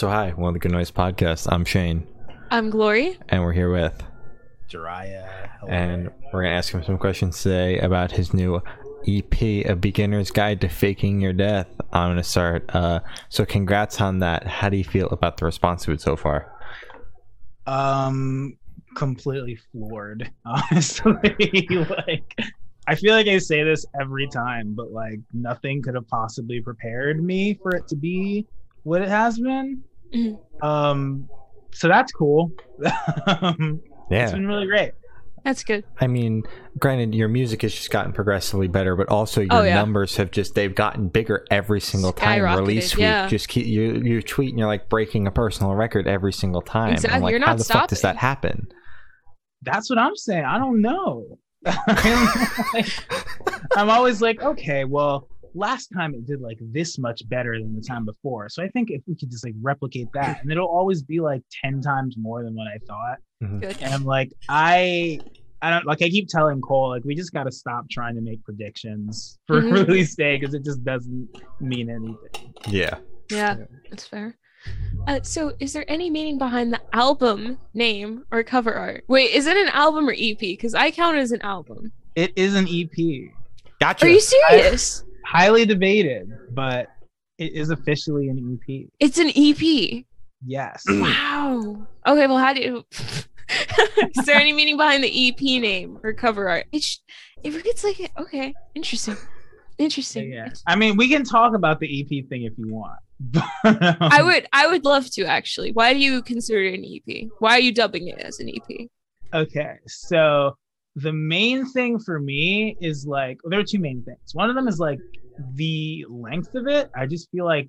So hi, one of the Good Noise Podcast. I'm Shane, I'm Glory. and we're here with, Jiraiya. hello. and we're gonna ask him some questions today about his new EP, A Beginner's Guide to Faking Your Death. I'm gonna start. Uh, so congrats on that. How do you feel about the response to it so far? um completely floored honestly like i feel like i say this every time but like nothing could have possibly prepared me for it to be what it has been Mhm. um so that's cool um, it's Yeah, been really great That's good. I mean, granted, your music has just gotten progressively better, but also your Oh, yeah. numbers have just—they've gotten bigger every single time. Release week, yeah. just keep you you tweet and you're like breaking a personal record every single time. I'm Exactly, like, you're not how not the fuck does that happen? that's what i'm saying i don't know i'm always like okay well last time it did like this much better than the time before so i think if we could just like replicate that and it'll always be like 10 times more than what i thought Good. and I'm like, I, I don't like. I keep telling Cole like we just got to stop trying to make predictions for Mhm. release day because it just doesn't mean anything. Yeah. Yeah, that's fair. Uh, so, is there any meaning behind the album name or cover art? Wait, is it an album or EP? Because I count it as an album. It is an EP, Gotcha. Are you serious? Highly debated, but it is officially an EP. It's an EP. Yes. Wow. Okay, well, how do you? is there any meaning behind the EP name or cover art? It's it reads like. Okay, interesting. Interesting. yeah. I mean, we can talk about the EP thing if you want. But, um, I would I would love to actually. Why do you consider it an EP? Why are you dubbing it as an EP? Okay, so the main thing for me is like well, there are two main things. One of them is like the length of it. I just feel like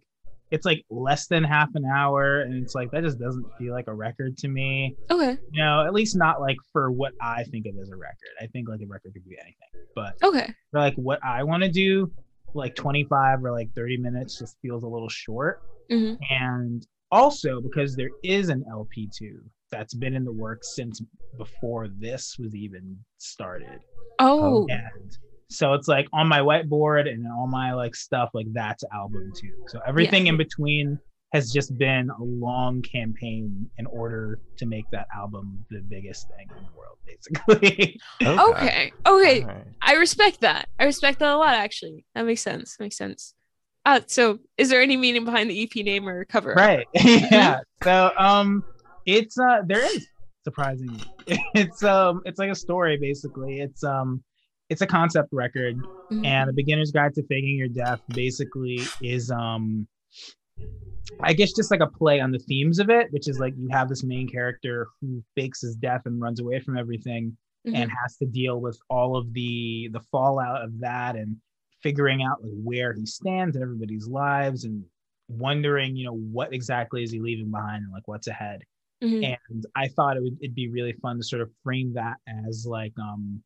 it's like less than half an hour, and it's like that just doesn't feel like a record to me. Okay. You know, at least not like for what I think of as a record. I think like a record could be anything, but Okay. for like what I want to do, like 25 or like 30 minutes just feels a little short. hmm And also because there is an LP2 that's been in the works since before this was even started. Oh. And so it's like on my whiteboard and all my like stuff, like that's album two. So everything in between has just been a long campaign in order to make that album the biggest thing in the world, basically. Okay. Okay. Alright. I respect that. I respect that a lot. Actually, that makes sense. Makes sense. Uh, so is there any meaning behind the EP name or cover? right. yeah. So um it's uh there is surprisingly. It's um it's like a story basically. It's um it's a concept record Mhm. and a beginner's guide to faking your death basically is um i guess just like a play on the themes of it which is like you have this main character who fakes his death and runs away from everything Mhm. and has to deal with all of the the fallout of that and figuring out like where he stands in everybody's lives and wondering you know what exactly is he leaving behind and like what's ahead Mhm. and I thought it would it'd be really fun to sort of frame that as like um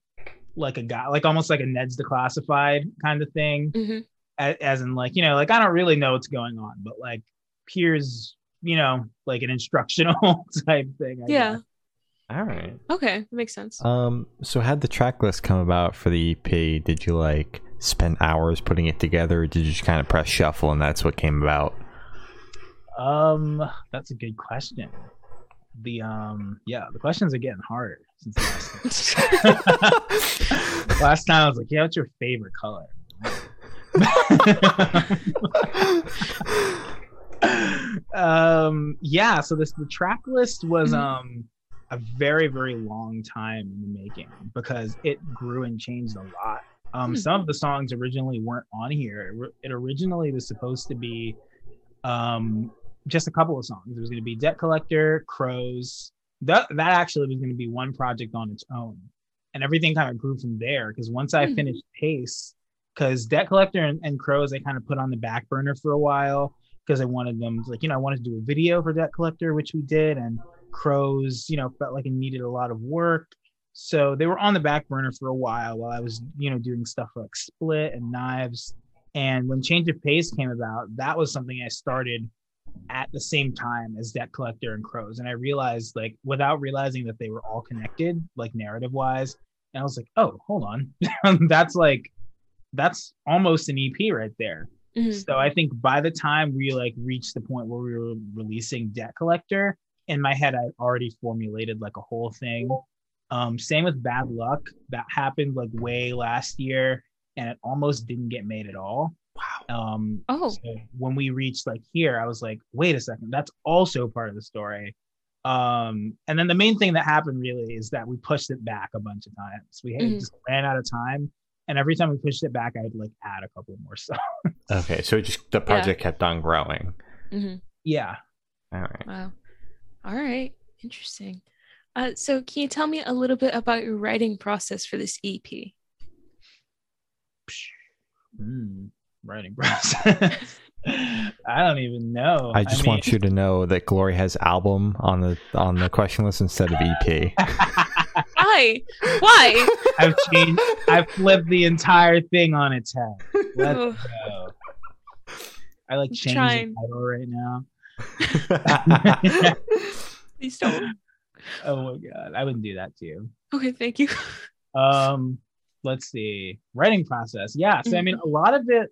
like a guy like almost like a Ned's Declassified kind of thing, Mhm. as, as in like you know like I don't really know what's going on, but like here's you know like an instructional type thing. I Yeah. guess. All right. Okay. That makes sense. Um. So, how'd the track list come about for the EP? Did you like spend hours putting it together, or did you just kind of press shuffle and that's what came about? Um, that's a good question. The um yeah the questions are getting harder since last time. last time I was like yeah what's your favorite color. um yeah so this the track list was Mhm. um a very very long time in the making because it grew and changed a lot um Hmm. some of the songs originally weren't on here it originally was supposed to be um just a couple of songs. It was going to be debt collector crows. That that actually was going to be one project on its own. And everything kind of grew from there because once i Hmm. finished pace because debt collector and, and crows i kind of put on the back burner for a while because I wanted them like you know I wanted to do a video for Debt Collector, which we did, and Crows you know felt like it needed a lot of work, so they were on the back burner for a while while I was you know doing stuff like Split and Knives, and when Change of Pace came about, that was something I started at the same time as Debt Collector and Crows, and I realized like without realizing that they were all connected like narrative wise, and I was like oh hold on, that's like that's almost an EP right there Mhm. So I think by the time we like reached the point where we were releasing Debt Collector, in my head I already formulated like a whole thing. Um, same with Bad Luck. That happened like way last year, and it almost didn't get made at all. Wow. Um, Oh, so when we reached like here, I was like, wait a second, that's also part of the story. Um, and then the main thing that happened really is that we pushed it back a bunch of times. We had Mhm. just ran out of time. And every time we pushed it back, I'd like add a couple more songs. Okay, so it just the project kept on growing. hmm Yeah. All right. wow. All right, interesting. Uh, so, can you tell me a little bit about your writing process for this EP? Mm, writing process. I don't even know. I just want you to know that Glory has album on the on the question list instead of EP. Why? Why? I've changed. I've flipped the entire thing on its head. Let's Ugh. go. I like I'm change the title right now. Please don't. oh my god, I wouldn't do that to you. Okay, thank you. Um, let's see. Writing process. Yeah. So I mean, a lot of it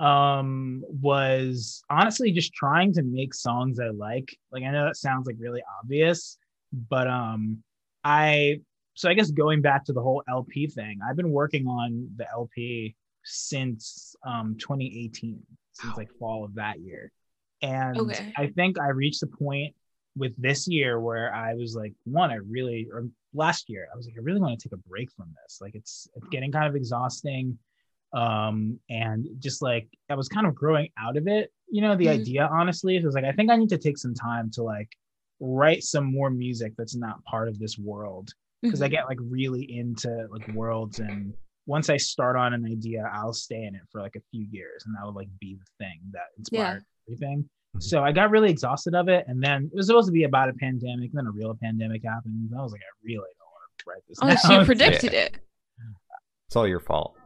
um was honestly just trying to make songs I like. Like I know that sounds like really obvious, but um I so I guess going back to the whole LP thing, I've been working on the LP since um 2018, since like fall of that year. And Okay. I think I reached a point with this year where I was like, one, I really, or last year, I was like, I really want to take a break from this. Like, it's, it's getting kind of exhausting. Um, and just like, I was kind of growing out of it, you know, the Mhm. idea, honestly. It was like, I think I need to take some time to like write some more music that's not part of this world. Cause I Mhm. get like really into like worlds and once I start on an idea, I'll stay in it for like a few years and that would like be the thing that inspired everything. Mhm. So I got really exhausted of it. And then it was supposed to be about a pandemic. And then a real pandemic happened. And I was like, I really don't want to write this. Oh, now. so you predicted it. it's all your fault.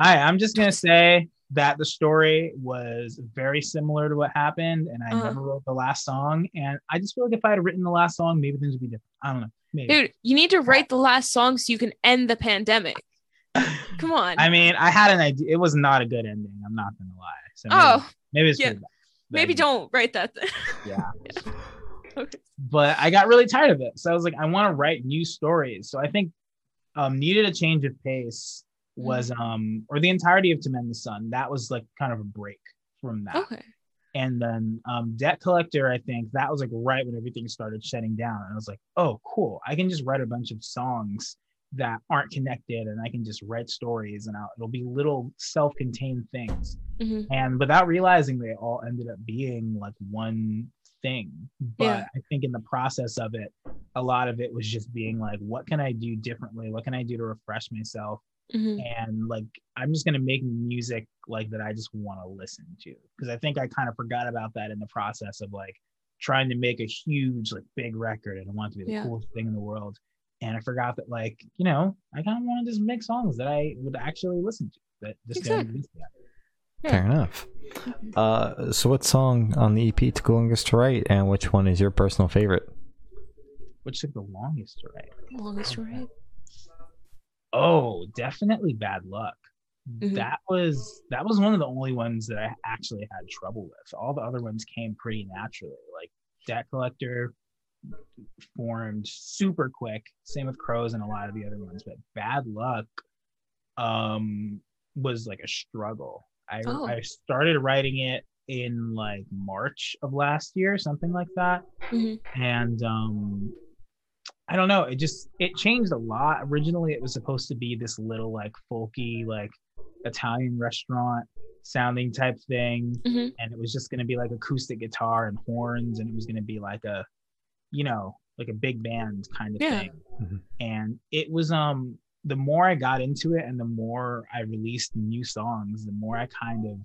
Hi, I'm just going to say that the story was very similar to what happened. And I Uh-huh. never wrote the last song. And I just feel like if I had written the last song, maybe things would be different. I don't know. Maybe. Dude, you need to write the last song so you can end the pandemic. Come on. I mean, I had an idea. It was not a good ending. I'm not going to lie. So maybe, oh, maybe it's yeah. bad. maybe don't write that. Then. Yeah. okay. but I got really tired of it. So I was like, I want to write new stories. So I think um needed a change of pace was um or the entirety of To Mend the Sun. That was like kind of a break from that. Okay. And then um Debt Collector, I think that was like right when everything started shutting down. And I was like, oh cool. I can just write a bunch of songs that aren't connected and I can just write stories and I'll, it'll be little self-contained things hmm and without realizing they all ended up being like one thing but Yeah. i think in the process of it a lot of it was just being like what can i do differently what can i do to refresh myself hmm and like i'm just going to make music like that i just want to listen to because i think i kind of forgot about that in the process of like trying to make a huge like big record and i want it to be the Yeah. coolest thing in the world and i forgot that like you know i kind of want to just make songs that i would actually listen to that just don't Exactly. exist yet. Yeah. Fair enough. Uh, so what song on the EP took the longest to write, and which one is your personal favorite? which took the longest to write Longest right. Oh, definitely bad luck. Mhm. That was that was one of the only ones that I actually had trouble with. All the other ones came pretty naturally. Like Debt Collector formed super quick. Same with Crows and a lot of the other ones. But Bad Luck um was like a struggle. I Oh. I started writing it in like March of last year, something like that Mhm. and um i don't know it just it changed a lot originally it was supposed to be this little like folky like italian restaurant sounding type thing Mhm. and it was just going to be like acoustic guitar and horns and it was going to be like a you know like a big band kind of Yeah. thing Mhm. and it was um the more i got into it and the more i released new songs the more i kind of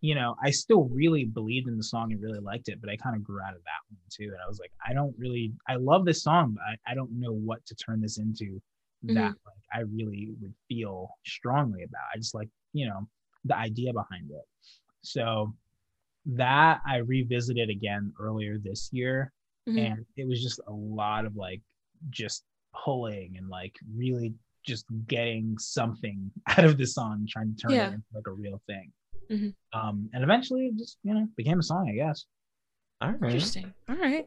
you know, I still really believed in the song and really liked it, but I kind of grew out of that one too. And I was like, I don't really, I love this song, but I, I don't know what to turn this into that like I really would feel strongly about. I just like, you know, the idea behind it. So that I revisited again earlier this year, Mhm. and it was just a lot of like just pulling and like really just getting something out of the song, trying to turn Yeah. it into like a real thing. Mhm. Um, and eventually it just you know became a song, I guess. All right. Interesting. All right.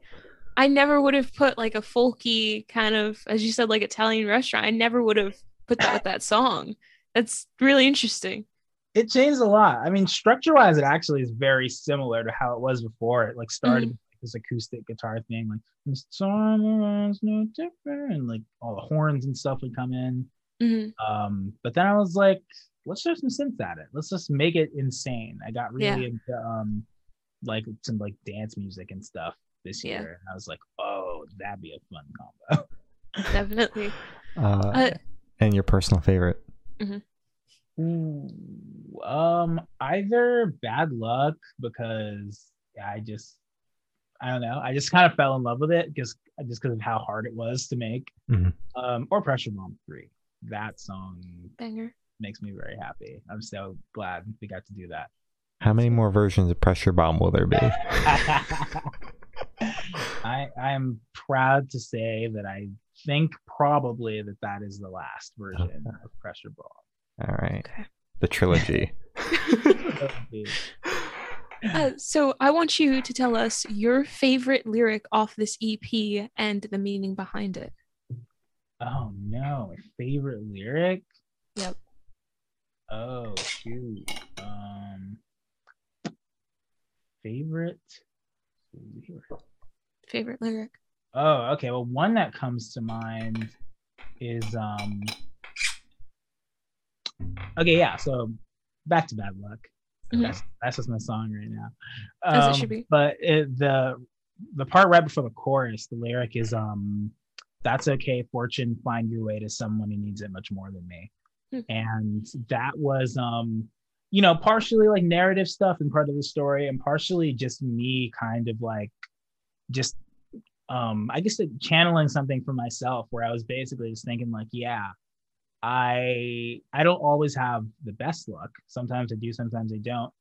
I never would have put like a folky kind of, as you said, like Italian restaurant. I never would have put that with that song. That's really interesting. It changed a lot. I mean, structure wise, it actually is very similar to how it was before. It like started with this acoustic guitar thing, like "This summer is no different, and like all the horns and stuff would come in. Mhm. Um, but then I was like, let's throw some synths at it. Let's just make it insane. I got really Yeah. into um like some like dance music and stuff this Yeah. year. And I was like, oh, that'd be a fun combo. Definitely. Uh, Uh, and your personal favorite? Ooh, um, either bad luck because I just I don't know. I just kind of fell in love with it because just because of how hard it was to make. Mhm. Um, or Pressure Bomb Three. That song Banger. makes me very happy. I'm so glad we got to do that. How many more versions of Pressure Bomb will there be? I I am proud to say that I think probably that that is the last version of Pressure Bomb. All right. Okay. The trilogy. Uh, so I want you to tell us your favorite lyric off this EP and the meaning behind it. Oh no, my favorite lyric. Yep. Oh shoot. Um, favorite lyric. Favorite lyric. Oh, okay. Well, one that comes to mind is um. Okay, yeah. So back to bad luck. Mhm. That's that's just my song right now. As it Um, should be. But it, the the part right before the chorus, the lyric is um, "That's okay, fortune, find your way to someone who needs it much more than me," Hmm. and that was um, you know, partially like narrative stuff and part of the story, and partially just me kind of like just um i guess like channeling something for myself where i was basically just thinking like yeah i i don't always have the best luck. Sometimes i do sometimes i don't.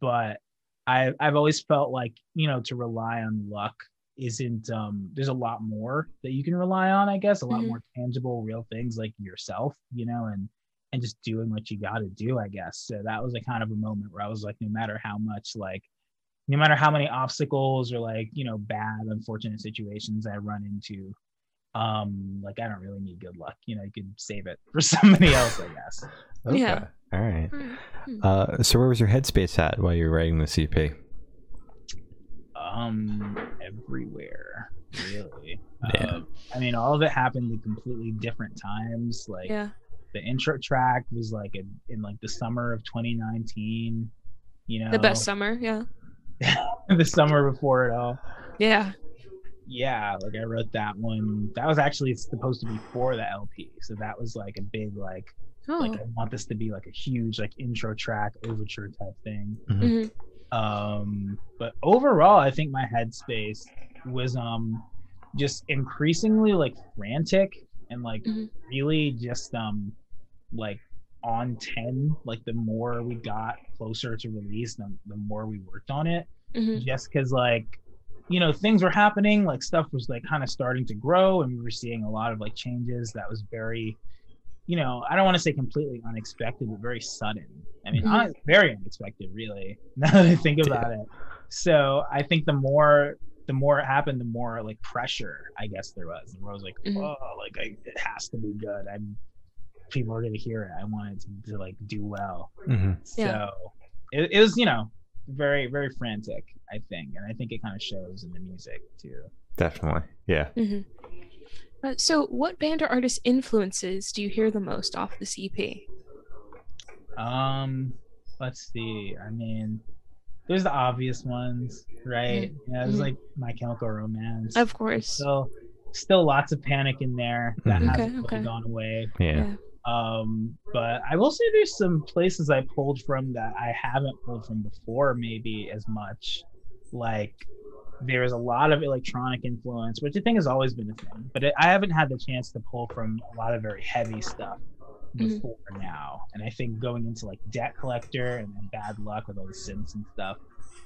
But i i've always felt like you know to rely on luck isn't um there's a lot more that you can rely on i guess a lot Mhm. more tangible real things like yourself you know and and just doing what you got to do i guess so that was a kind of a moment where i was like no matter how much like no matter how many obstacles or like you know bad unfortunate situations i run into um like i don't really need good luck you know you could save it for somebody else i guess Okay. Yeah. All right. Uh, so where was your headspace at while you were writing the EP? Um everywhere really Yeah. Uh, i mean all of it happened at completely different times like Yeah. the intro track was like a, in like the summer of 2019 you know The best summer. Yeah. the summer before it all Yeah. yeah like i wrote that one that was actually supposed to be for the lp so that was like a big like Oh. like i want this to be like a huge like intro track overture type thing Mhm. Um but overall i think my headspace was um just increasingly like frantic and like Mhm. really just um like on 10 like the more we got closer to release the, the more we worked on it Mhm. just because like you know things were happening like stuff was like kind of starting to grow and we were seeing a lot of like changes that was very you know i don't want to say completely unexpected but very sudden i mean Mhm. hon- very unexpected really now that i think about it so i think the more the more it happened the more like pressure i guess there was and where i was like Mhm. oh like I, it has to be good i'm people are gonna hear it i wanted to, to like do well hmm Yeah. so it, it was, you know, very, very frantic, I think. And I think it kind of shows in the music too. Definitely. Yeah. Uh, so, what band or artist influences do you hear the most off this EP? Um, let's see. I mean, there's the obvious ones, right? Yeah, there's Mhm. like My Chemical Romance. Of course. Still, still lots of Panic in there that Mhm. hasn't Okay, really okay. gone away. Yeah. Yeah. Um, but I will say there's some places I pulled from that I haven't pulled from before, maybe as much. Like there's a lot of electronic influence, which I think has always been a thing, but it, I haven't had the chance to pull from a lot of very heavy stuff Mhm. before now. And I think going into like Debt Collector and, and Bad Luck with all the synths and stuff,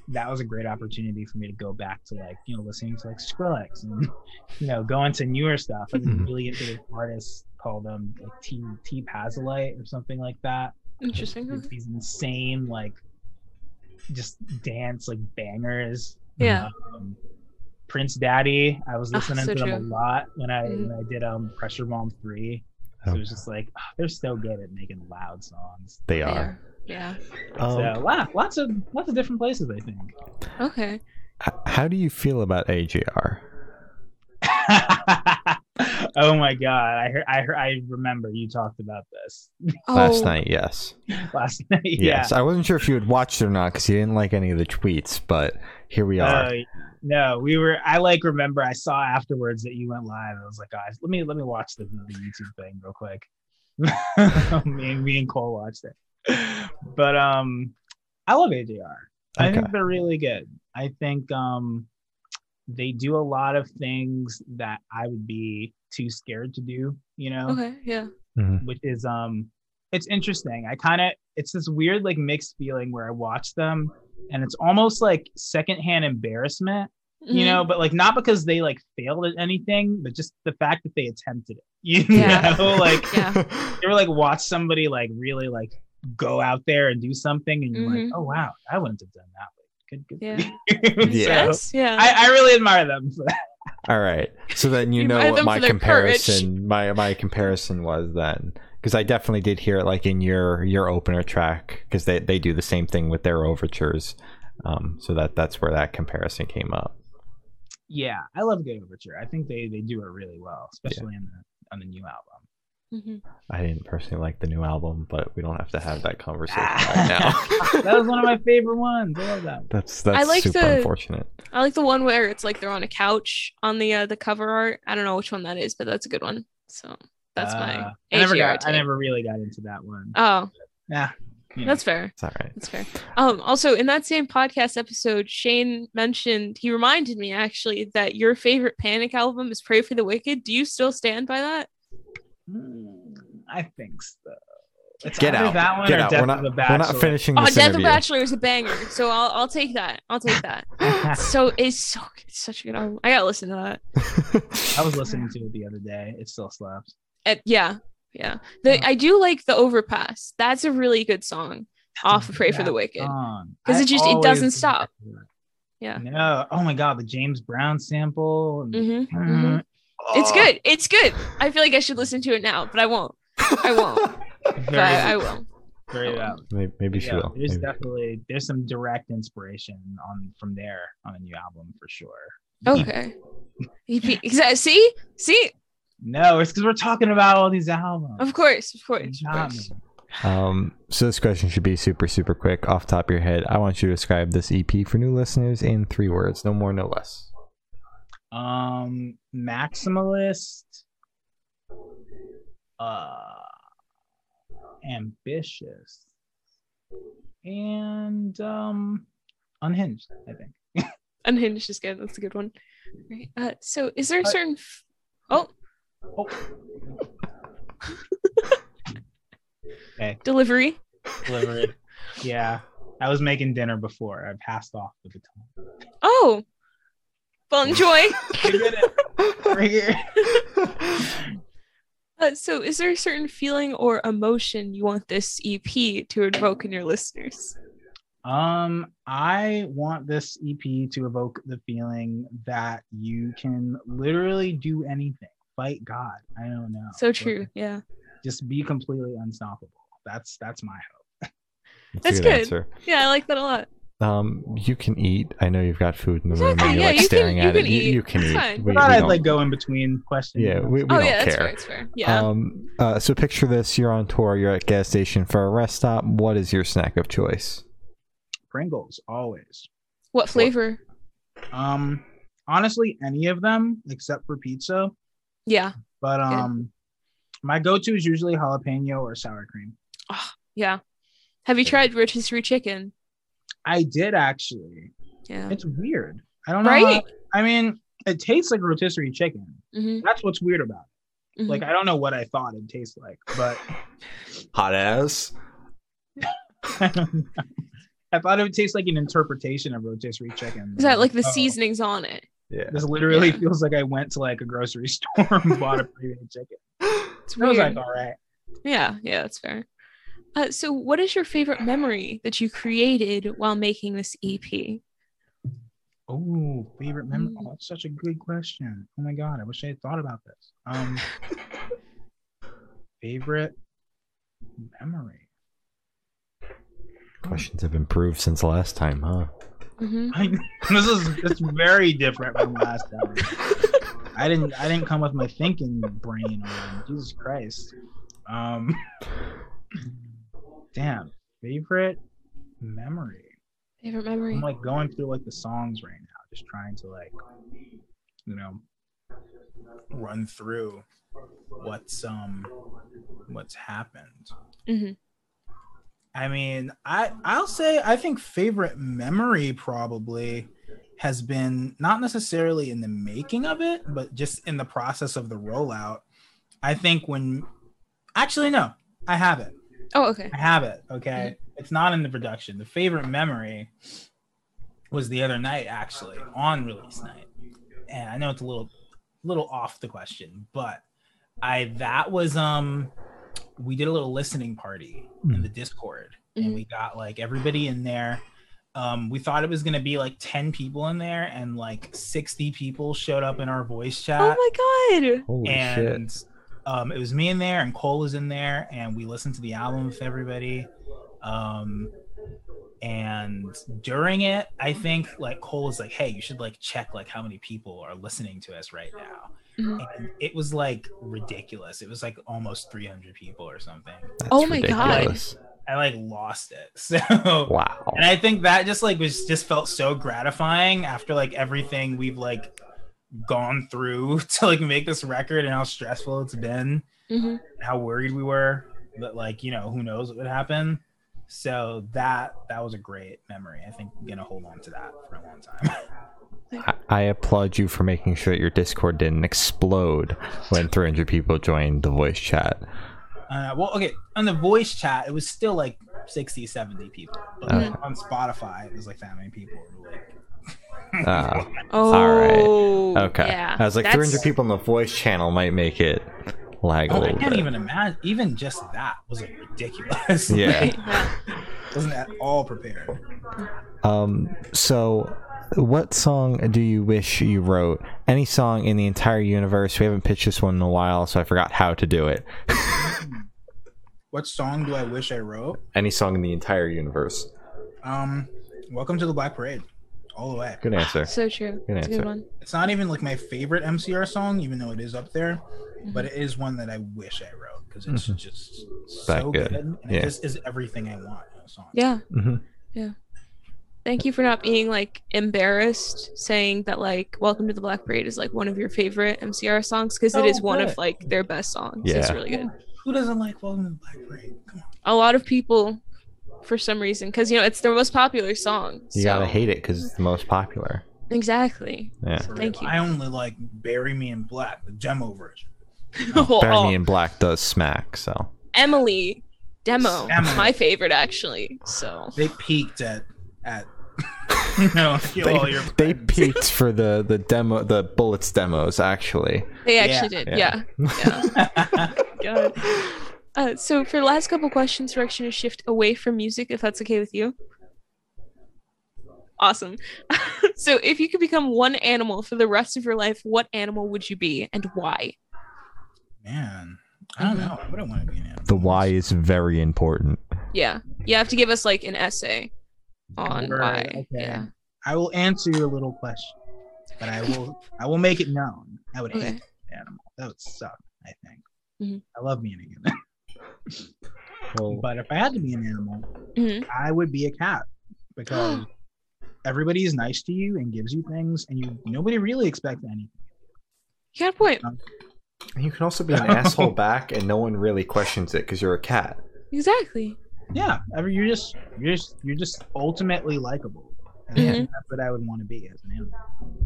that was a great opportunity for me to go back to like you know listening to like Skrillex and you know going to newer stuff. I'm Mhm. really into this artist called um like T T Pazolite or something like that. Interesting. These- These insane like just dance like bangers. Yeah. Um, Prince Daddy, I was Ah, listening so to them a lot when I Mhm. when I did um Pressure Bomb three. So Oh. it was just like ah, they're so good at making loud songs. They They are. are. Yeah. Um, so lot, lots of lots of different places, I think. Okay. h- how do you feel about AJR? oh my god, I heard, I heard, I remember you talked about this Last Oh, night, yes. last night. yeah. Yes. I wasn't sure if you had watched it or not because you didn't like any of the tweets, but here we are. Uh, no, we were. I like remember. I saw afterwards that you went live. I was like, guys, let me let me watch the, the YouTube thing real quick. me, and- me and Cole watched it, but um, I love AJR. I think they're really good. I think um, they do a lot of things that I would be too scared to do. You know, Okay. Yeah. Mhm. which is um it's interesting i kind of it's this weird like mixed feeling where i watch them and it's almost like secondhand embarrassment you Mhm. know but like not because they like failed at anything but just the fact that they attempted it you Yeah. know like Yeah. you ever like watch somebody like really like go out there and do something and you're Mhm. like oh wow i wouldn't have done that but good good Yeah. Yeah. So, Yes. Yeah. I, I really admire them All right. So then you You know what my for their courage. comparison my my comparison was then because I definitely did hear it like in your your opener track because they they do the same thing with their overtures. Um, so that that's where that comparison came up. yeah i love good overture i think they they do it really well especially in the on the new album Mhm. I didn't personally like the new album, but we don't have to have that conversation right now. that was one of my favorite ones. I love that. That's that's like super the- unfortunate. I like the one where it's like they're on a couch on the uh, the cover art. I don't know which one that is, but that's a good one. So that's my. Uh, I never AJR got. I never really got into that one. Oh, Yeah, you know. that's fair. It's all right. That's fair. Um, also in that same podcast episode, Shane mentioned he reminded me actually that your favorite Panic album is "Pray for the Wicked." Do you still stand by that? Mm, I think so. It's Get either out. That one Get out. We're of not the we're not finishing Oh, this Death of interview. Bachelor is a banger, so I'll I'll take that. I'll take that. so it's so it's such a good album. I gotta listen to that. I was listening to it the other day. It still slaps. Uh, yeah, yeah. The I do like the Overpass. That's a really good song off of Pray for the Wicked. because it just- it doesn't stop. back to that. Yeah. No. Oh my god, the James Brown sample. and- Mhm, Mm, mhm. It's good. It's good. I feel like I should listen to it now, but I won't. I won't. but I, I will. very I valid. Maybe, maybe she will. there's Maybe. definitely there's some direct inspiration on from there on a new album for sure. Okay. EP. See, see. No, it's because we're talking about all these albums. Of course, of course, of course. Um, so this question should be super, super quick. Off the top of your head, I want you to describe this EP for new listeners in three words, no more, no less. Um, maximalist, uh, ambitious, and um, unhinged. I think. Unhinged is good. That's a good one. Right. Uh, so, is there a certain? F- oh, Oh, okay, delivery. delivery. yeah, I was making dinner before. I passed off the baton. Oh, well, enjoy. I it right here. Uh, so, is there a certain feeling or emotion you want this EP to evoke in your listeners? Um, I want this EP to evoke the feeling that you can literally do anything. Fight God. I don't know. So But true. Yeah. Just be completely unstoppable. That's that's my hope. That's a good. answer. Yeah, I like that a lot. Um, you can eat. I know you've got food in the room Exactly, and you're yeah, like you can- staring you at can it. You, eat. you can It's eat. fine. We, I thought we I'd don't- like go in between questions. yeah, we, we oh don't yeah, that's care. fair. That's fair. Yeah. Um, uh, so picture this: you're on tour. You're at gas station for a rest stop. What is your snack of choice? Pringles always. what flavor? Um, honestly, any of them except for pizza. Yeah. But Good. um, my go-to is usually jalapeno or sour cream. Yeah. Have you tried rotisserie chicken? I did actually. Yeah. It's weird. I don't know. Right? how- I mean, it tastes like rotisserie chicken. hmm That's what's weird about it. hmm Like I don't know what I thought it'd taste like, but Hot ass. I don't know. I thought it would taste like an interpretation of rotisserie chicken. Is that like the Oh, seasonings on it? Yeah. This literally Yeah. feels like I went to like a grocery store and bought a pre-made chicken. It's It was like all right. yeah. Yeah. That's fair. Uh, so, what is your favorite memory that you created while making this EP? Oh, favorite memory. Mm. Oh, that's such a good question. Oh my god, I wish I had thought about this. Um, favorite memory. Questions have improved since last time, huh? hmm I, this is it's very different from last time. I didn't I didn't come with my thinking brain on. Jesus Christ. Um, damn. Favorite memory. Favorite memory. I'm like going through like the songs right now, just trying to like, you know, run through what's um what's happened. Mhm. I mean, I I'll say I think favorite memory probably has been not necessarily in the making of it, but just in the process of the rollout. I think when actually no, I have it. Oh, okay. I have it. Okay. It's not in the production. The favorite memory was the other night, actually, on release night. And I know it's a little little off the question, but I that was um we did a little listening party in the Discord and Mhm. we got like everybody in there. Um, we thought it was gonna be like 10 people in there, and like 60 people showed up in our voice chat Oh my god. Holy shit. And um, it was me in there and Cole was in there and we listened to the album with everybody. Um, and during it, I think like Cole was like, "Hey, you should like check like how many people are listening to us right now." Mhm. And it was like ridiculous. It was like almost 300 people or something. That's Oh my God. I like lost it. So Wow. and I think that just like was just felt so gratifying after like everything we've like gone through to like make this record and how stressful it's been hmm how worried we were that like you know who knows what would happen so that that was a great memory i think i'm gonna hold on to that for a long time I, I applaud you for making sure that your Discord didn't explode when 300 people joined the voice chat. uh, well okay on the voice chat it was still like 60 70 people but Okay. on spotify it was like that many people were like Uh, Oh. okay. Yeah. I was like, That's- 300 people in the voice channel might make it lag a Oh, I can't bit. even imagine. Even just that was like ridiculous. Yeah. Like, Yeah. wasn't at all prepared. Um, so what song do you wish you wrote? Any song in the entire universe? We haven't pitched this one in a while, so I forgot how to do it. What song do I wish I wrote? Any song in the entire universe. Um, Welcome to the Black Parade, all the way. Good answer. So true. Good It's a good answer. one. It's not even like my favorite MCR song, even though it is up there, Mm-hmm. but it is one that I wish I wrote because it's Mhm. just That so good. good, and Yeah. it just is everything I want in a song. Yeah. hmm Thank you for not being like embarrassed saying that like Welcome to the Black Parade is like one of your favorite MCR songs because it Oh, is one of like their best songs. Yeah. It's really good. Who doesn't like Welcome to the Black Parade? Come on. A lot of people for some reason because you know it's their most popular song. You so- gotta hate it because it's the most popular. Exactly. Yeah. So thank you. I only like Bury Me in Black, the demo version. Oh, Me in Black does smack, so. Emily demo, Emily. my favorite actually. So They peaked at at you know kill They, all your they peaked for the, the demo, the Bullets demos, actually. they actually did. Yeah. Yeah. Yeah. God. Uh, so for the last couple questions, we're actually going to shift away from music, if that's okay with you. Awesome. so if you could become one animal for the rest of your life, what animal would you be and why? Man, I don't know. I wouldn't want to be an animal. The why is very important. Yeah. You have to give us like an essay on Right, why. okay. Yeah. I will answer your little question, but I will I will make it known. I would Okay. hate animal. That would suck. I think. Mhm. I love being a human, Well, but if I had to be an animal, Mhm. I would be a cat because everybody is nice to you and gives you things, and you nobody really expects anything. You got a point. you can also be an asshole back, and no one really questions it because you're a cat. Exactly. Yeah, every you're just you're just you're just ultimately likable. And Mhm. that's what I would want to be as an animal.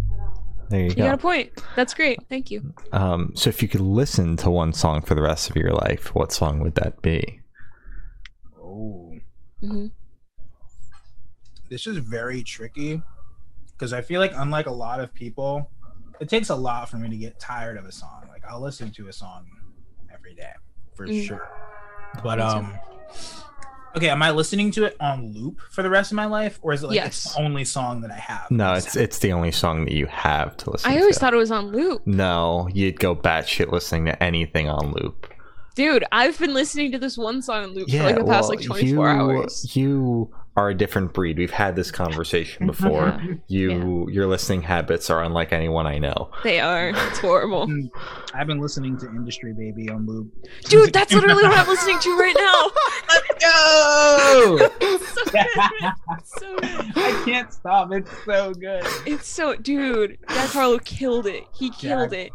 There you You go. got a point. That's great. Thank you. Um, so if you could listen to one song for the rest of your life, what song would that be? Oh. hmm this is very tricky because I feel like unlike a lot of people, it takes a lot for me to get tired of a song. Like I'll listen to a song every day for Mm. sure. But Me too. um Okay, am I listening to it on loop for the rest of my life, or is it like it's the only song that I have? No, it's it's the only song that you have to listen to. I to. always thought it was on loop. No, you'd go batshit listening to anything on loop. Dude, I've been listening to this one song on loop for like the past like 24 you, hours. You are a different breed. We've had this conversation before. Yeah. You your listening habits are unlike anyone I know. They are. It's horrible. I've been listening to Industry Baby on loop. Dude, that's literally what I'm listening to right now. Go! So good. So good. I can't stop. It's so good. It's so dude, Jack Harlow killed it. He killed Jack- it.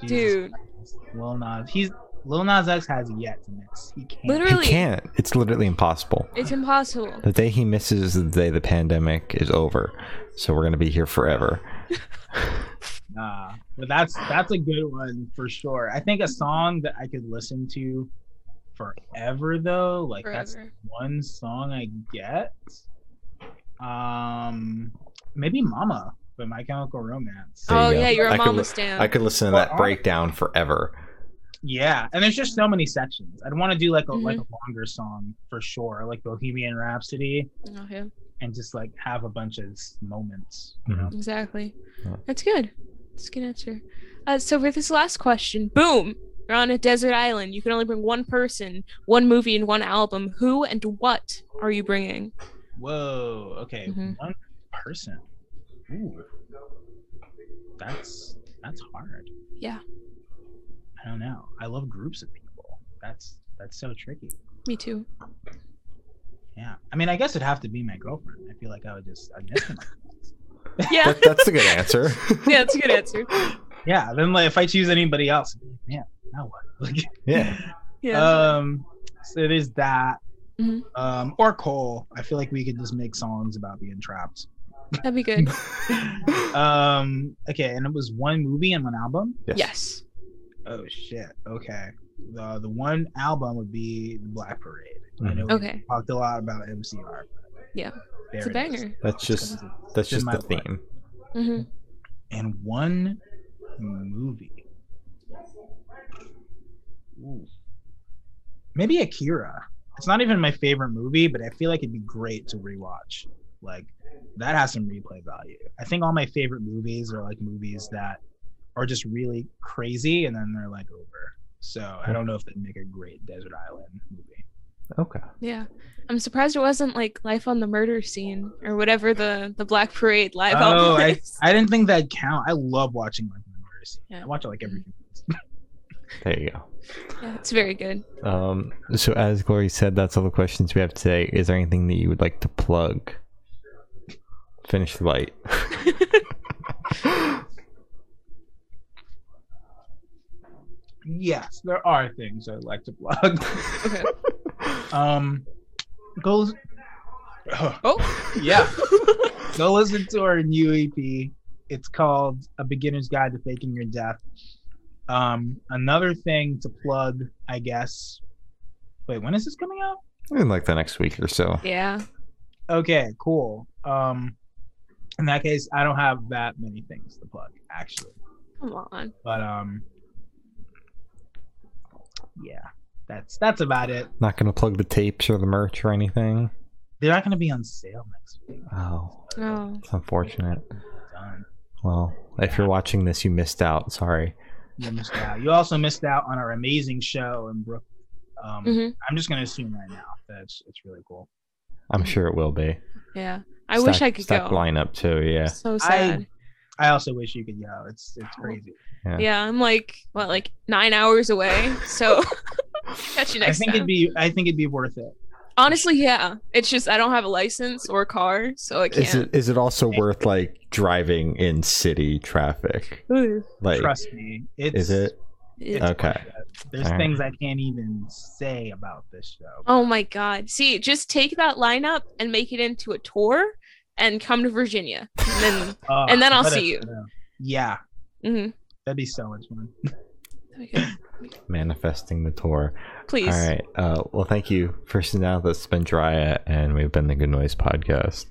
Jesus Dude. Christ. Lil Nas. He's Lil Nas X has yet to miss. He can't. Literally. He can't. It's literally impossible. It's impossible. The day he misses is the day the pandemic is over. So we're gonna be here forever. Nah, but that's that's a good one for sure. I think a song that I could listen to forever though, like that's one song I get. Um, maybe "Mama" but My Chemical Romance. There Oh go. yeah, you're a I could mama li- stan. I could listen to that I- breakdown forever. Yeah, and there's just so many sections. I'd want to do like a like a Mm-hmm. longer song for sure, like Bohemian Rhapsody, Oh, yeah, and just like have a bunch of moments. You Mhm. know? exactly. Yeah. That's good. That's a good answer. Uh, so for this last question, boom, you're on a desert island. You can only bring one person, one movie, and one album. Who and what are you bringing? Whoa. Okay, Mhm. one person. Ooh, that's that's hard. Yeah. I don't know. I love groups of people. That's that's so tricky. Me too. Yeah. I mean, I guess it'd have to be my girlfriend. I feel like I would just I'd miss them. Yeah, That, that's a good answer. yeah, that's a good answer. yeah. Then like if I choose anybody else, I'd be like, man, now what? Like, yeah. Yeah. Um. So there's that. Mhm. Um. Or Cole. I feel like we could just make songs about being trapped. That'd be good. um. Okay. And it was one movie and one album. Yes. Oh shit. Okay. The the one album would be the Black Parade. I know we Okay. talked a lot about MCR. Yeah. there It's a it is. banger. That's just that's just the blood. theme. hmm And one movie. Ooh. Maybe Akira. It's not even my favorite movie, but I feel like it'd be great to rewatch. Like that has some replay value. I think all my favorite movies are like movies that are just really crazy and then they're like over. So I don't know if they'd make a great desert island movie. Okay. Yeah. I'm surprised it wasn't like Life on the Murder Scene or whatever the the Black Parade live Oh, album I, is. I didn't think that'd count. I love watching like the murder scene. Yeah. I watch it like every mm-hmm. few months. There you go. Yeah, it's very good. Um, so as Glory said, that's all the questions we have today. Is there anything that you would like to plug? Finish the light. yes, there are things I'd like to plug. Okay. um, go. lis- Oh. yeah, go listen to our new EP. It's called A Beginner's Guide to Faking Your Death. Um, another thing to plug, I guess. Wait, when is this coming out? In like the next week or so. Yeah. Okay, cool. Um, in that case, I don't have that many things to plug actually, Come on. but um, yeah, that's that's about it. Not gonna plug the tapes or the merch or anything. They're not gonna be on sale next week. Oh, Oh. it's unfortunate. Done. Well, if you're watching this, you missed out. Sorry. You missed out. You also missed out on our amazing show in Brooklyn. Um, hmm I'm just gonna assume right now that it's it's really cool. I'm sure it will be. Yeah. I wish I could Stacked go. lineup too. Yeah. So sad. I also wish you could go. It's it's crazy. yeah, I'm like what, like nine hours away. So catch you next. I next think time. it'd be I think it'd be worth it. Honestly, yeah. It's just I don't have a license or a car, so I can't. Is it is it also worth like driving in city traffic? Ooh, Like, Trust me. It's is it? it's- Okay. worth. There's Alright. things I can't even say about this show. Oh my god. See, just take that lineup and make it into a tour and come to Virginia. And then Uh, And then I'll see us you. know. Yeah, mhm. that'd be so much fun. Manifesting the tour. Please. All right. Uh, well, thank you for sitting down with us, Ben Drya, and we've been the Good Noise Podcast.